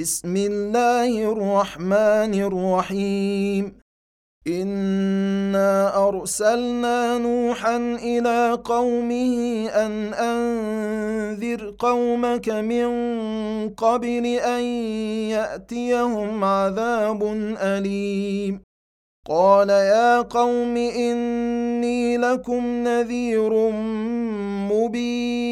بسم الله الرحمن الرحيم. إنا أرسلنا نوحا إلى قومه أن أنذر قومك من قبل أن يأتيهم عذاب أليم. قال يا قوم إني لكم نذير مبين.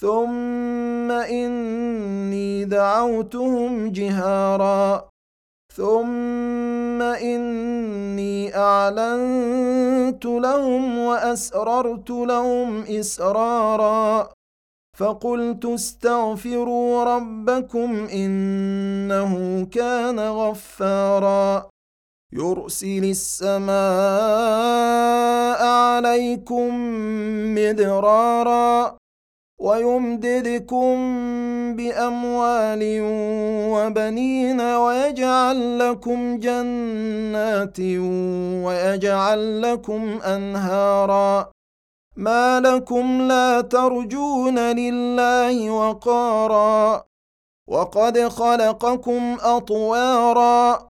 ثم اني دعوتهم جهارا ثم اني اعلنت لهم واسررت لهم اسرارا فقلت استغفروا ربكم انه كان غفارا يرسل السماء عليكم مدرارا ويمددكم بأموال وبنين ويجعل لكم جنات ويجعل لكم أنهارا. ما لكم لا ترجون لله وقارا. وقد خلقكم أطوارا.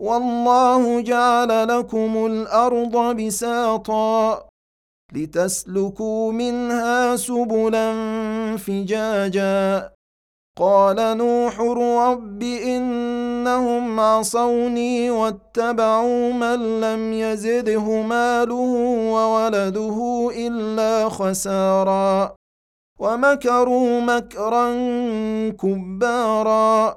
والله جعل لكم الأرض بساطا لتسلكوا منها سبلا فجاجا. قال نوح رب إنهم عصوني واتبعوا من لم يزده ماله وولده إلا خسارا. ومكروا مكرا كبارا.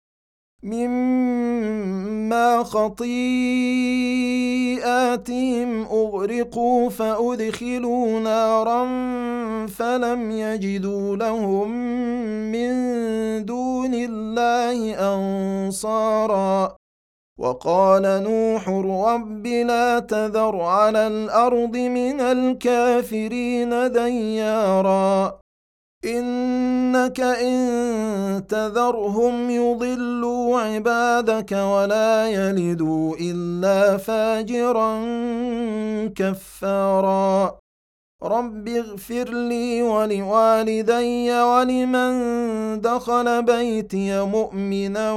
مما خطيئاتهم أغرقوا فأدخلوا نارا فلم يجدوا لهم من دون الله أنصارا. وقال نوح رب لا تذر على الأرض من الكافرين ديارا. إنك إن تذرهم يضلوا عبادك ولا يلدوا إلا فاجرا كفارا. رب اغفر لي ولوالدي ولمن دخل بيتي مؤمنا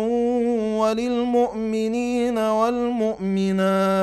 وللمؤمنين والمؤمنات.